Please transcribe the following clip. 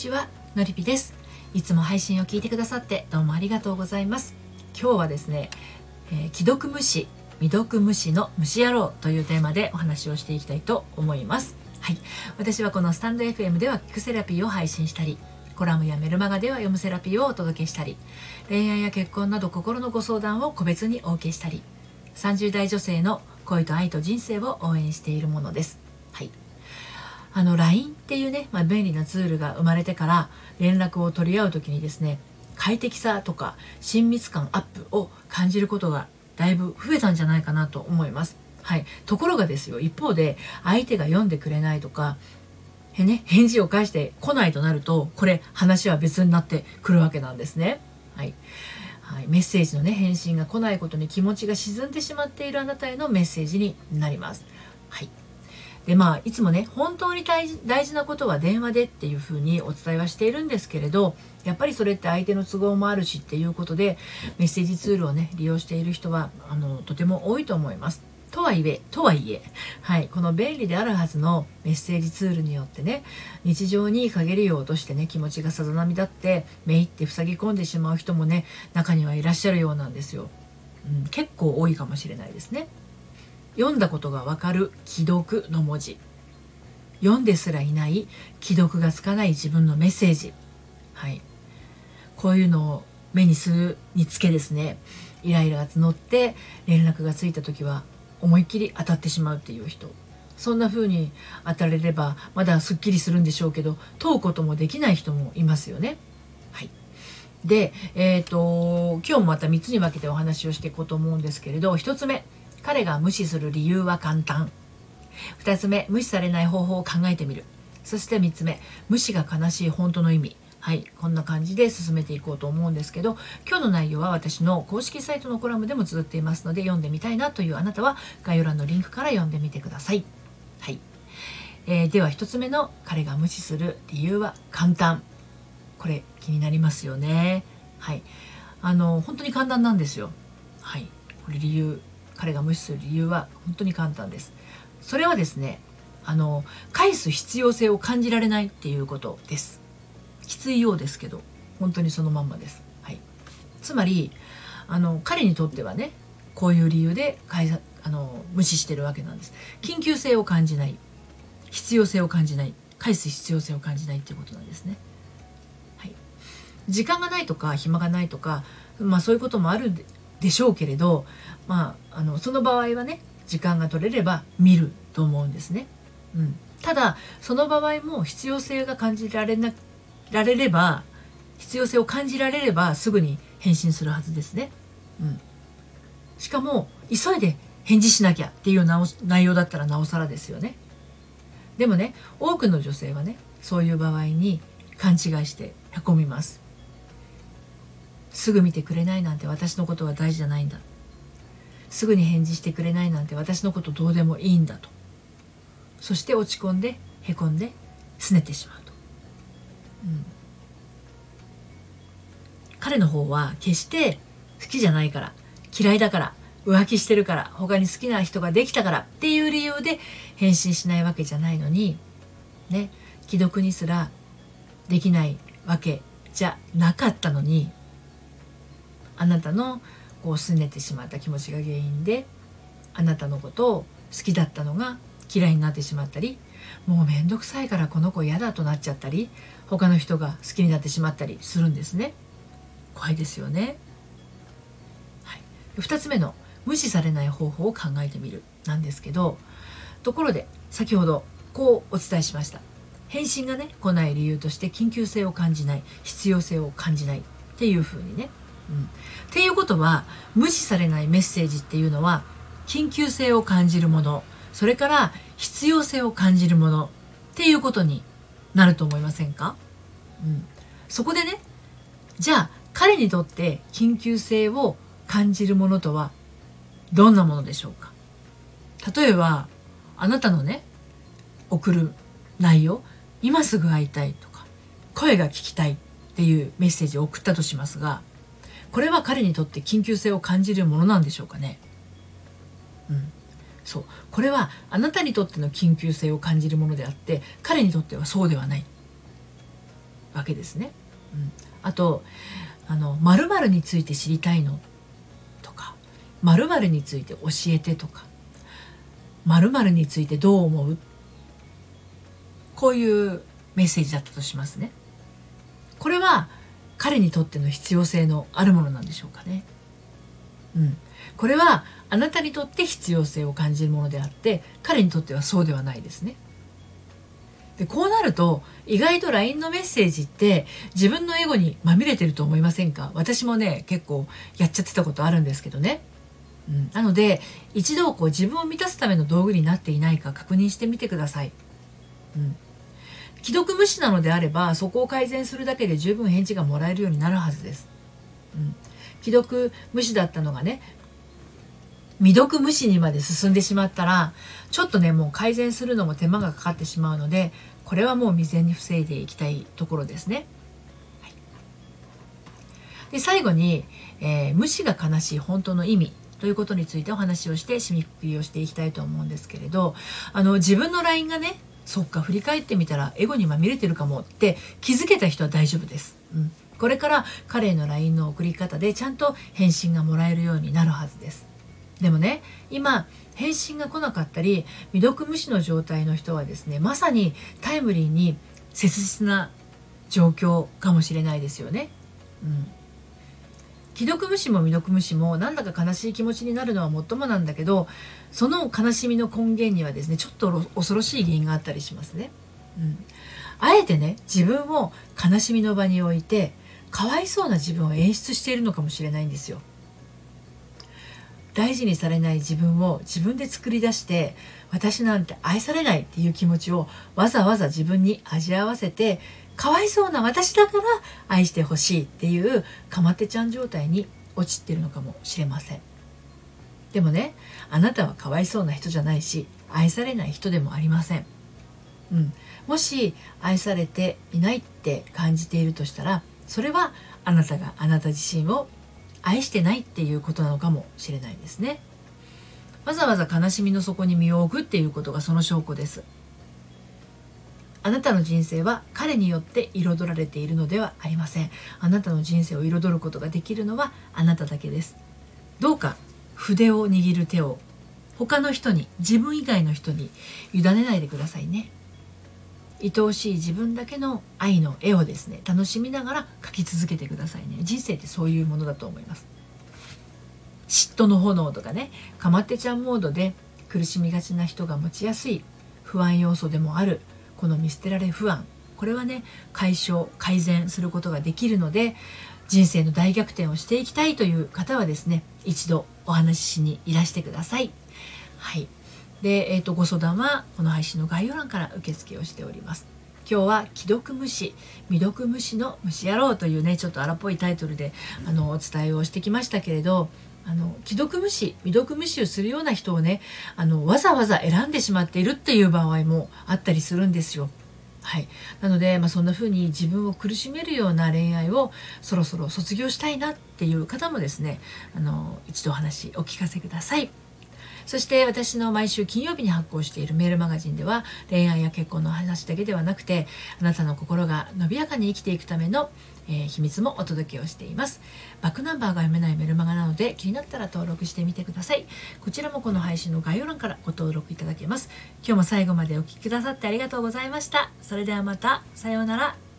ちはのりぴです。いつも配信を聞いてくださってどうもありがとうございます。今日はですね、えー、既読無視未読無視の虫野郎というテーマでお話をしていきたいと思います。はい。私はこのスタンド FM では聞くセラピーを配信したりコラムやメルマガでは読むセラピーをお届けしたり恋愛や結婚など心のご相談を個別にお受けしたり30代女性の恋と愛と人生を応援しているものです。はい。あの LINE っていうね、まあ、便利なツールが生まれてから連絡を取り合う時にですね快適さとか親密感アップを感じることがだいぶ増えたんじゃないかなと思います。はい、ところがですよ一方で相手が読んでくれないとか、ね、返事を返してこないとなるとこれ話は別になってくるわけなんですね。はいはい、メッセージのね返信が来ないことに気持ちが沈んでしまっているあなたへのメッセージになります。はいでまあいつもね本当に大事なことは電話でっていうふうにお伝えはしているんですけれどやっぱりそれって相手の都合もあるしっていうことでメッセージツールをね利用している人はあのとても多いと思います。とはいえ、とはいえ、はい、この便利であるはずのメッセージツールによってね、日常に陰りを落としてね、気持ちがさざ波立って、めいって塞ぎ込んでしまう人もね、中にはいらっしゃるようなんですよ。うん、結構多いかもしれないですね。読んだことがわかる既読の文字。読んですらいない既読がつかない自分のメッセージ。はい。こういうのを目にするにつけですね。イライラが募って連絡がついた時は思いっきり当たってしまうっていう人。そんな風に当たれればまだすっきりするんでしょうけど問うこともできない人もいますよね。はい、で、えーと、今日もまた3つに分けてお話をしていこうと思うんですけれど1つ目。彼が無視する理由は簡単。2つ目無視されない方法を考えてみる。そして3つ目無視が悲しい本当の意味。はいこんな感じで進めていこうと思うんですけど今日の内容は私の公式サイトのコラムでも綴っていますので読んでみたいなというあなたは概要欄のリンクから読んでみてください。はい、えー、では1つ目の彼が無視する理由は簡単。これ気になりますよね。はい。あの本当に簡単なんですよ。はい。これ理由彼が無視する理由は本当に簡単です。それはですねあの返す必要性を感じられないっていうことです。きついようですけど本当にそのまんまです、はい、つまりあの彼にとってはねこういう理由で返あの無視してるわけなんです。緊急性を感じない。必要性を感じない。返す必要性を感じないっていうことなんですね、はい、時間がないとか暇がないとかまあそういうこともあるでしょうけれどまああのその場合はね時間が取れれば見ると思うんですね。うん、ただその場合も必要性が感じられなられれば必要性を感じられればすぐに返信するはずですね。うん、しかも急いで返事しなきゃっていう内容だったらなおさらですよね。でもね多くの女性はねそういう場合に勘違いしてへこみます。すぐ見てくれないなんて私のことは大事じゃないんだ。すぐに返事してくれないなんて私のことどうでもいいんだと。そして落ち込んでへこんで拗ねてしまうと、うん、彼の方は決して好きじゃないから嫌いだから浮気してるから他に好きな人ができたからっていう理由で返信しないわけじゃないのにね既読にすらできないわけじゃなかったのにあなたのこう拗ねてしまった気持ちが原因であなたのことを好きだったのが嫌いになってしまったりもう面倒くさいからこの子嫌だとなっちゃったり他の人が好きになってしまったりするんですね。怖いですよね、はい、2つ目の無視されない方法を考えてみる。なんですけどところで先ほどこうお伝えしました。返信がね来ない理由として緊急性を感じない必要性を感じないっていうふうにねっていうことは無視されないメッセージっていうのは緊急性を感じるものそれから必要性を感じるものっていうことになると思いませんか、うん、そこでねじゃあ彼にとって緊急性を感じるものとはどんなものでしょうか？例えばあなたのね送る内容今すぐ会いたいとか声が聞きたいっていうメッセージを送ったとしますがこれは彼にとって緊急性を感じるものなんでしょうかね。うん。そう。これはあなたにとっての緊急性を感じるものであって彼にとってはそうではない。わけですね。うん、あとあの〇〇について知りたいの？とか〇〇について教えてとか〇〇についてどう思う？こういうメッセージだったとしますね。これは彼にとっての必要性のあるものなんでしょうかね。うん、これはあなたにとって必要性を感じるものであって彼にとってはそうではないですね。でこうなると意外と LINE のメッセージって自分のエゴにまみれてると思いませんか？私もね結構やっちゃってたことあるんですけどね。うん、なので一度こう自分を満たすための道具になっていないか確認してみてください。うん既読無視なのであればそこを改善するだけで十分返事がもらえるようになるはずです。うん、既読無視だったのがね未読無視にまで進んでしまったらちょっとねもう改善するのも手間がかかってしまうのでこれはもう未然に防いでいきたいところですね。はい、で最後に、えー、無視が悲しい本当の意味ということについてお話をして締めくくりをしていきたいと思うんですけれどあの自分の LINE がねそっか振り返ってみたらエゴにまみれてるかもって気づけた人は大丈夫です。うんこれから彼への LINE の送り方でちゃんと返信がもらえるようになるはずです。でもね今返信が来なかったり未読無視の状態の人はですねまさにタイムリーに切実な状況かもしれないですよね。うん既読無視も未読無視もなんだか悲しい気持ちになるのはもっともなんだけどその悲しみの根源にはですねちょっと恐ろしい原因があったりしますね。うん、あえてね自分を悲しみの場に置いてかわいそうな自分を演出しているのかもしれないんですよ。大事にされない自分を自分で作り出して私なんて愛されないっていう気持ちをわざわざ自分に味合わせてかわいそうな私だから愛してほしいっていうかまってちゃん状態に陥ってるのかもしれません。でもねあなたはかわいそうな人じゃないし愛されない人でもありません、うん、もし愛されていないって感じているとしたらそれはあなたがあなた自身を愛してないっていうことなのかもしれないですね。わざわざ悲しみの底に身を置くっていうことがその証拠です。あなたの人生は彼によって彩られているのではありません。あなたの人生を彩ることができるのはあなただけです。どうか筆を握る手を他の人に自分以外の人に委ねないでくださいね。愛おしい自分だけの愛の絵をですね楽しみながら描き続けてくださいね。人生ってそういうものだと思います。嫉妬の炎とかねかまってちゃんモードで苦しみがちな人が持ちやすい不安要素でもあるこの見捨てられ不安。これはね解消改善することができるので人生の大逆転をしていきたいという方はですね一度お話ししにいらしてください。はい。で、えーと、ご相談はこの配信の概要欄から受付をしております。今日は「既読無視未読無視の虫野郎」というねちょっと荒っぽいタイトルであのお伝えをしてきましたけれどあの既読無視未読無視をするような人をねあのわざわざ選んでしまっているっていう場合もあったりするんですよ。はい、なので、まあ、そんな風に自分を苦しめるような恋愛をそろそろ卒業したいなっていう方もですねあの一度お話お聞かせください。そして私の毎週金曜日に発行しているメールマガジンでは恋愛や結婚の話だけではなくてあなたの心が伸びやかに生きていくための、えー、秘密もお届けをしています。バックナンバーが読めないメルマガなので気になったら登録してみてください。こちらもこの配信の概要欄からご登録いただけます。今日も最後までお聴きくださってありがとうございました。それではまた。さようなら。